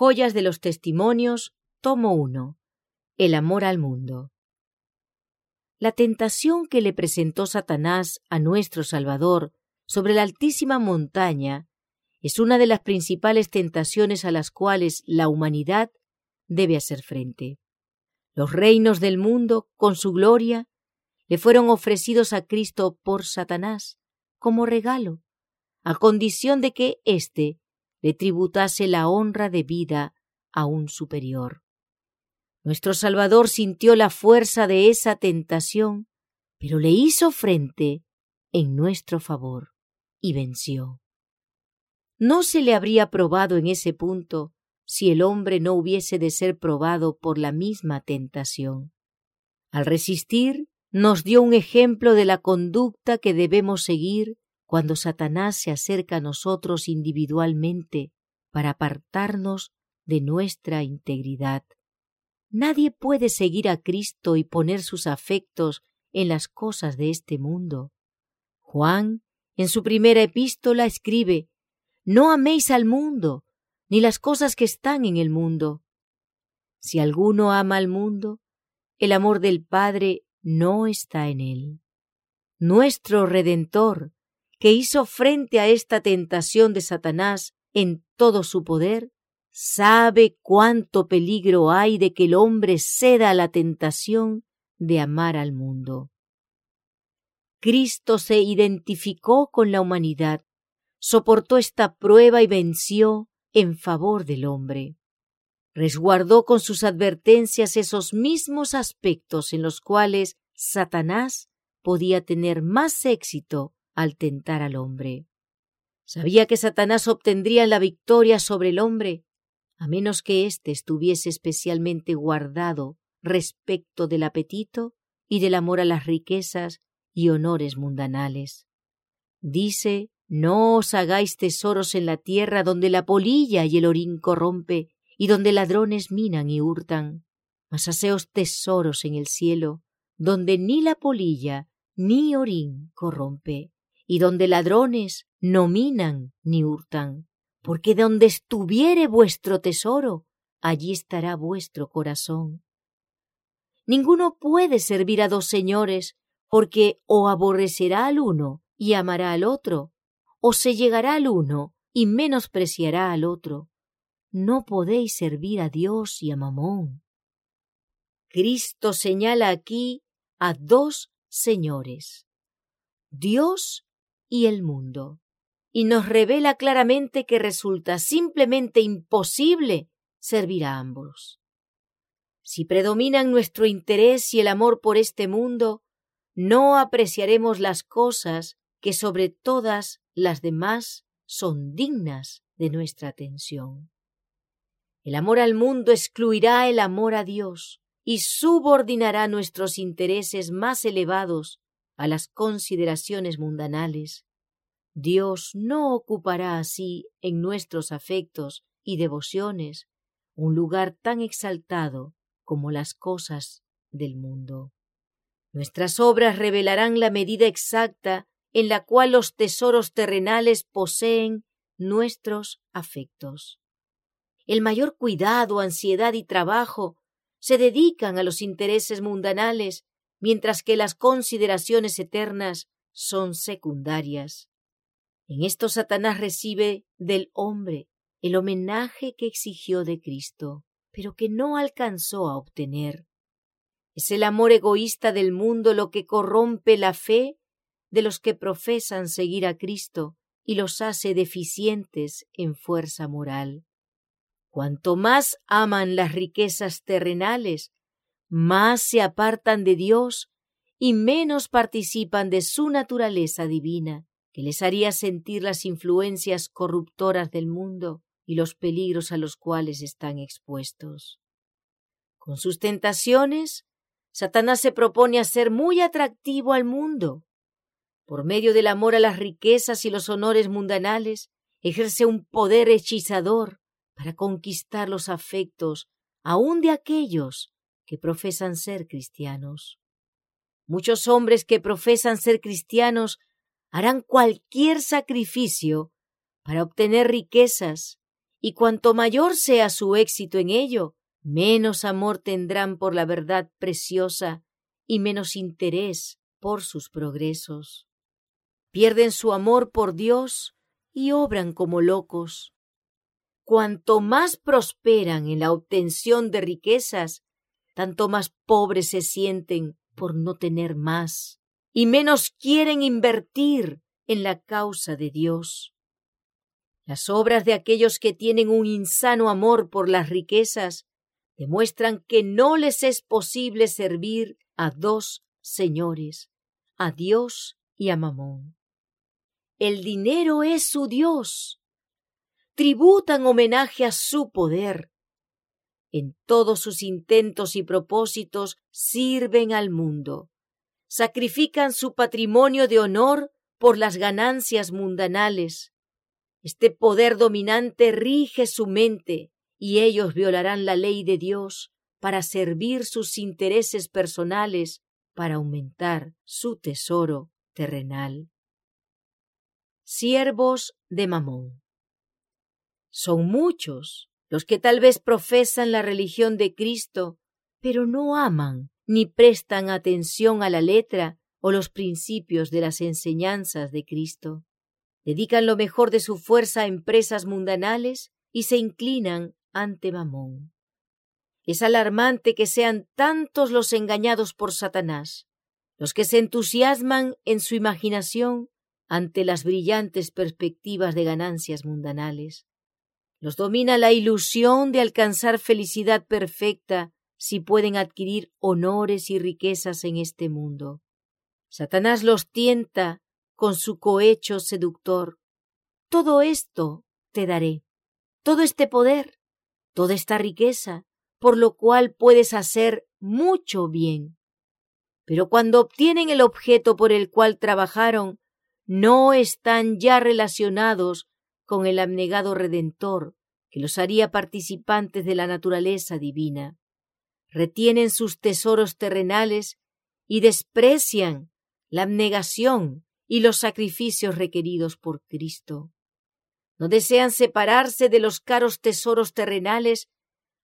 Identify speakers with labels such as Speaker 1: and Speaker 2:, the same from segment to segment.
Speaker 1: Joyas de los Testimonios, tomo 1. El amor al mundo. La tentación que le presentó Satanás a nuestro Salvador sobre la altísima montaña es una de las principales tentaciones a las cuales la humanidad debe hacer frente. Los reinos del mundo, con su gloria, le fueron ofrecidos a Cristo por Satanás como regalo, a condición de que éste le tributase la honra de vida a un superior. Nuestro Salvador sintió la fuerza de esa tentación, pero le hizo frente en nuestro favor y venció. No se le habría probado en ese punto si el hombre no hubiese de ser probado por la misma tentación. Al resistir, nos dio un ejemplo de la conducta que debemos seguir cuando Satanás se acerca a nosotros individualmente para apartarnos de nuestra integridad. Nadie puede seguir a Cristo y poner sus afectos en las cosas de este mundo. Juan, en su primera epístola, escribe No améis al mundo, ni las cosas que están en el mundo. Si alguno ama al mundo, el amor del Padre no está en él. Nuestro Redentor, que hizo frente a esta tentación de Satanás en todo su poder, sabe cuánto peligro hay de que el hombre ceda a la tentación de amar al mundo. Cristo se identificó con la humanidad, soportó esta prueba y venció en favor del hombre. Resguardó con sus advertencias esos mismos aspectos en los cuales Satanás podía tener más éxito al tentar al hombre. Sabía que Satanás obtendría la victoria sobre el hombre, a menos que éste estuviese especialmente guardado respecto del apetito y del amor a las riquezas y honores mundanales. Dice, no os hagáis tesoros en la tierra donde la polilla y el orín corrompe y donde ladrones minan y hurtan, mas haceos tesoros en el cielo, donde ni la polilla ni orín corrompe, y donde ladrones no minan ni hurtan, porque donde estuviere vuestro tesoro, allí estará vuestro corazón. Ninguno puede servir a dos señores, porque o aborrecerá al uno y amará al otro, o se llegará al uno y menospreciará al otro. No podéis servir a Dios y a Mamón. Cristo señala aquí a dos señores, Dios y el mundo, y nos revela claramente que resulta simplemente imposible servir a ambos. Si predominan nuestro interés y el amor por este mundo, no apreciaremos las cosas que sobre todas las demás son dignas de nuestra atención. El amor al mundo excluirá el amor a Dios y subordinará nuestros intereses más elevados a las consideraciones mundanales, Dios no ocupará así en nuestros afectos y devociones un lugar tan exaltado como las cosas del mundo. Nuestras obras revelarán la medida exacta en la cual los tesoros terrenales poseen nuestros afectos. El mayor cuidado, ansiedad y trabajo se dedican a los intereses mundanales mientras que las consideraciones eternas son secundarias. En esto Satanás recibe del hombre el homenaje que exigió de Cristo, pero que no alcanzó a obtener. Es el amor egoísta del mundo lo que corrompe la fe de los que profesan seguir a Cristo y los hace deficientes en fuerza moral. Cuanto más aman las riquezas terrenales, más se apartan de Dios y menos participan de su naturaleza divina, que les haría sentir las influencias corruptoras del mundo y los peligros a los cuales están expuestos. Con sus tentaciones, Satanás se propone hacer muy atractivo al mundo. Por medio del amor a las riquezas y los honores mundanales, ejerce un poder hechizador para conquistar los afectos aun de aquellos que profesan ser cristianos. Muchos hombres que profesan ser cristianos harán cualquier sacrificio para obtener riquezas y cuanto mayor sea su éxito en ello, menos amor tendrán por la verdad preciosa y menos interés por sus progresos. Pierden su amor por Dios y obran como locos. Cuanto más prosperan en la obtención de riquezas, tanto más pobres se sienten por no tener más, y menos quieren invertir en la causa de Dios. Las obras de aquellos que tienen un insano amor por las riquezas demuestran que no les es posible servir a dos señores, a Dios y a Mamón. El dinero es su Dios. Tributan homenaje a su poder. En todos sus intentos y propósitos sirven al mundo. Sacrifican su patrimonio de honor por las ganancias mundanales. Este poder dominante rige su mente y ellos violarán la ley de Dios para servir sus intereses personales, para aumentar su tesoro terrenal. Siervos de Mamón. Son muchos los que tal vez profesan la religión de Cristo, pero no aman ni prestan atención a la letra o los principios de las enseñanzas de Cristo. Dedican lo mejor de su fuerza a empresas mundanales y se inclinan ante Mamón. Es alarmante que sean tantos los engañados por Satanás, los que se entusiasman en su imaginación ante las brillantes perspectivas de ganancias mundanales. Los domina la ilusión de alcanzar felicidad perfecta si pueden adquirir honores y riquezas en este mundo. Satanás los tienta con su cohecho seductor. Todo esto te daré, todo este poder, toda esta riqueza, por lo cual puedes hacer mucho bien. Pero cuando obtienen el objeto por el cual trabajaron, no están ya relacionados con el abnegado Redentor, que los haría participantes de la naturaleza divina. Retienen sus tesoros terrenales y desprecian la abnegación y los sacrificios requeridos por Cristo. No desean separarse de los caros tesoros terrenales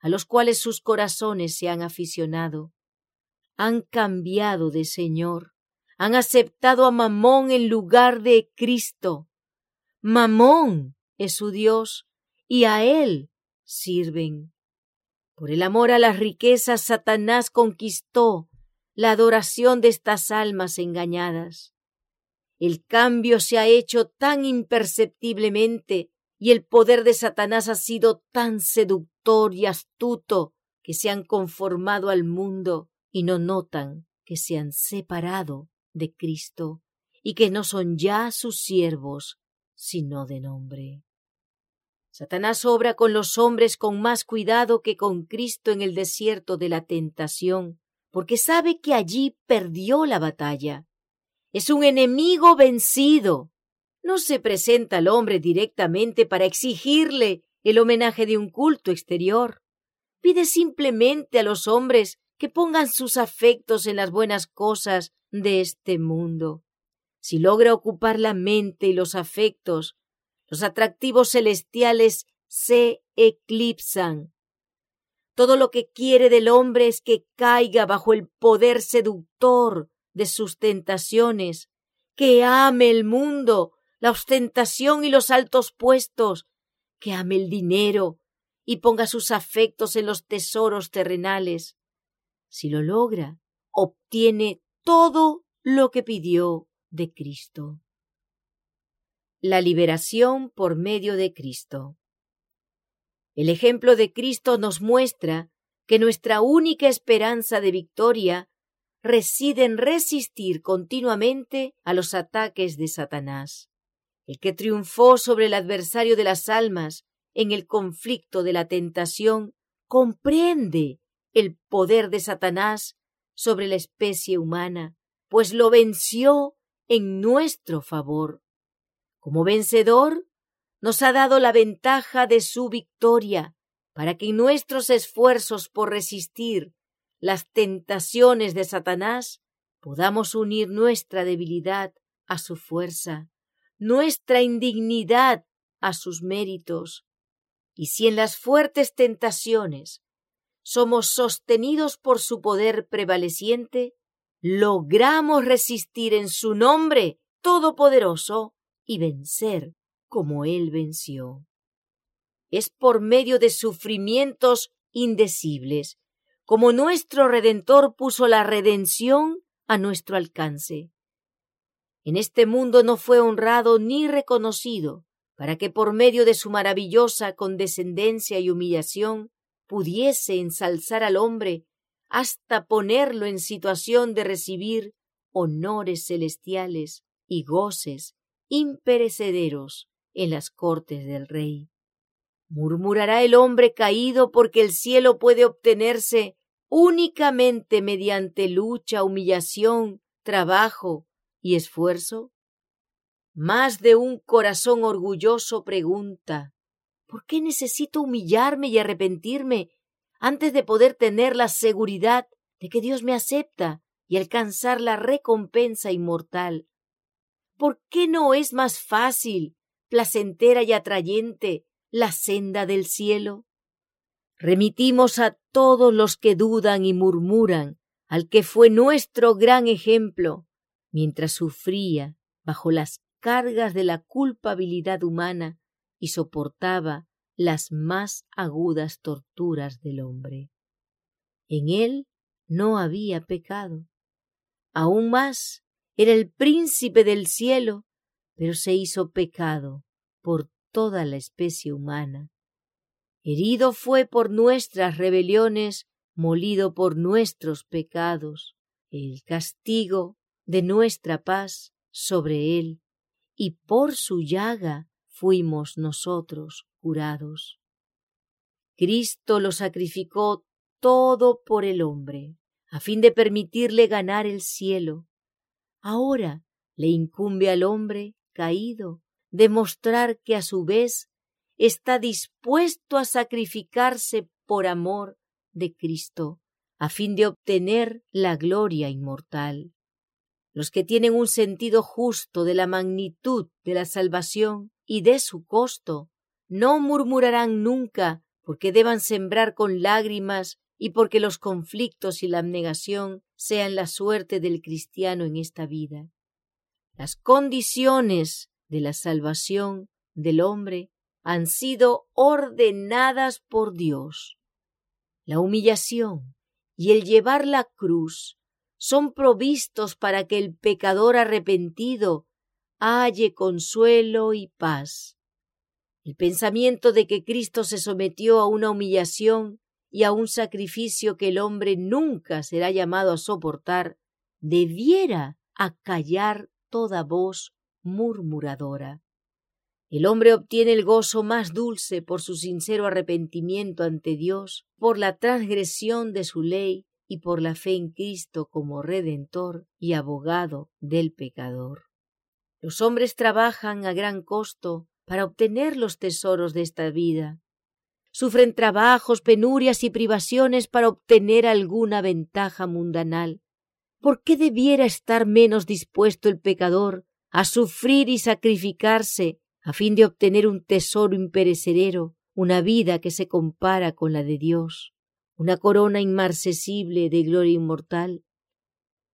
Speaker 1: a los cuales sus corazones se han aficionado. Han cambiado de Señor, han aceptado a Mamón en lugar de Cristo. Mamón es su Dios y a él sirven. Por el amor a las riquezas, Satanás conquistó la adoración de estas almas engañadas. El cambio se ha hecho tan imperceptiblemente y el poder de Satanás ha sido tan seductor y astuto que se han conformado al mundo y no notan que se han separado de Cristo y que no son ya sus siervos, sino de nombre. Satanás obra con los hombres con más cuidado que con Cristo en el desierto de la tentación, porque sabe que allí perdió la batalla. Es un enemigo vencido, no se presenta al hombre directamente para exigirle el homenaje de un culto exterior. Pide simplemente a los hombres que pongan sus afectos en las buenas cosas de este mundo. Si logra ocupar la mente y los afectos, los atractivos celestiales se eclipsan. Todo lo que quiere del hombre es que caiga bajo el poder seductor de sus tentaciones, que ame el mundo la ostentación y los altos puestos, que ame el dinero y ponga sus afectos en los tesoros terrenales. Si lo logra, obtiene todo lo que pidió de Cristo. La liberación por medio de Cristo. El ejemplo de Cristo nos muestra que nuestra única esperanza de victoria reside en resistir continuamente a los ataques de Satanás el que triunfó sobre el adversario de las almas en el conflicto de la tentación, comprende el poder de Satanás sobre la especie humana, pues lo venció en nuestro favor. Como vencedor, nos ha dado la ventaja de su victoria, para que en nuestros esfuerzos por resistir las tentaciones de Satanás podamos unir nuestra debilidad a su fuerza nuestra indignidad a sus méritos. Y si en las fuertes tentaciones somos sostenidos por su poder prevaleciente, logramos resistir en su nombre todopoderoso y vencer como Él venció. Es por medio de sufrimientos indecibles como nuestro Redentor puso la redención a nuestro alcance. En este mundo no fue honrado ni reconocido, para que por medio de su maravillosa condescendencia y humillación pudiese ensalzar al hombre hasta ponerlo en situación de recibir honores celestiales y goces imperecederos en las cortes del Rey. Murmurará el hombre caído porque el cielo puede obtenerse únicamente mediante lucha, humillación, trabajo y esfuerzo. Más de un corazón orgulloso pregunta ¿Por qué necesito humillarme y arrepentirme antes de poder tener la seguridad de que Dios me acepta y alcanzar la recompensa inmortal? ¿Por qué no es más fácil, placentera y atrayente la senda del cielo? Remitimos a todos los que dudan y murmuran al que fue nuestro gran ejemplo, mientras sufría bajo las cargas de la culpabilidad humana y soportaba las más agudas torturas del hombre. En él no había pecado. Aún más, era el príncipe del cielo, pero se hizo pecado por toda la especie humana. Herido fue por nuestras rebeliones, molido por nuestros pecados, el castigo de nuestra paz sobre él, y por su llaga fuimos nosotros curados. Cristo lo sacrificó todo por el hombre, a fin de permitirle ganar el cielo. Ahora le incumbe al hombre caído demostrar que a su vez está dispuesto a sacrificarse por amor de Cristo, a fin de obtener la gloria inmortal. Los que tienen un sentido justo de la magnitud de la salvación y de su costo, no murmurarán nunca porque deban sembrar con lágrimas y porque los conflictos y la abnegación sean la suerte del cristiano en esta vida. Las condiciones de la salvación del hombre han sido ordenadas por Dios. La humillación y el llevar la cruz son provistos para que el pecador arrepentido halle consuelo y paz. El pensamiento de que Cristo se sometió a una humillación y a un sacrificio que el hombre nunca será llamado a soportar, debiera acallar toda voz murmuradora. El hombre obtiene el gozo más dulce por su sincero arrepentimiento ante Dios, por la transgresión de su ley y por la fe en Cristo como Redentor y abogado del pecador. Los hombres trabajan a gran costo para obtener los tesoros de esta vida. Sufren trabajos, penurias y privaciones para obtener alguna ventaja mundanal. ¿Por qué debiera estar menos dispuesto el pecador a sufrir y sacrificarse a fin de obtener un tesoro imperecedero, una vida que se compara con la de Dios, una corona inmarcesible de gloria inmortal?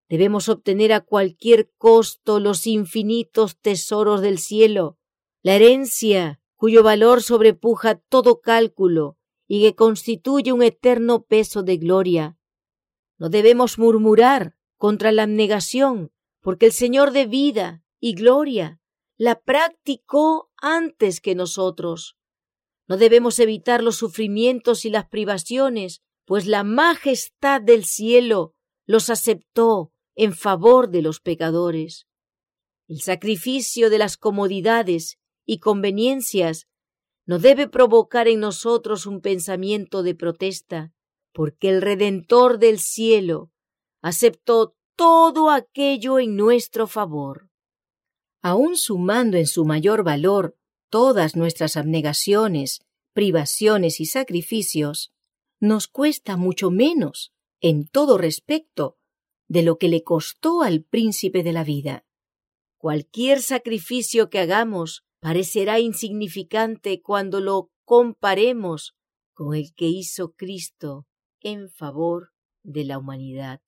Speaker 1: Debemos obtener a cualquier costo los infinitos tesoros del cielo, la herencia cuyo valor sobrepuja todo cálculo y que constituye un eterno peso de gloria. No debemos murmurar contra la abnegación, porque el Señor de vida y gloria la practicó antes que nosotros. No debemos evitar los sufrimientos y las privaciones, pues la majestad del cielo los aceptó en favor de los pecadores. El sacrificio de las comodidades y conveniencias no debe provocar en nosotros un pensamiento de protesta, porque el Redentor del cielo aceptó todo aquello en nuestro favor. Aun sumando en su mayor valor todas nuestras abnegaciones, privaciones y sacrificios, nos cuesta mucho menos, en todo respecto, de lo que le costó al príncipe de la vida. Cualquier sacrificio que hagamos parecerá insignificante cuando lo comparemos con el que hizo Cristo en favor de la humanidad.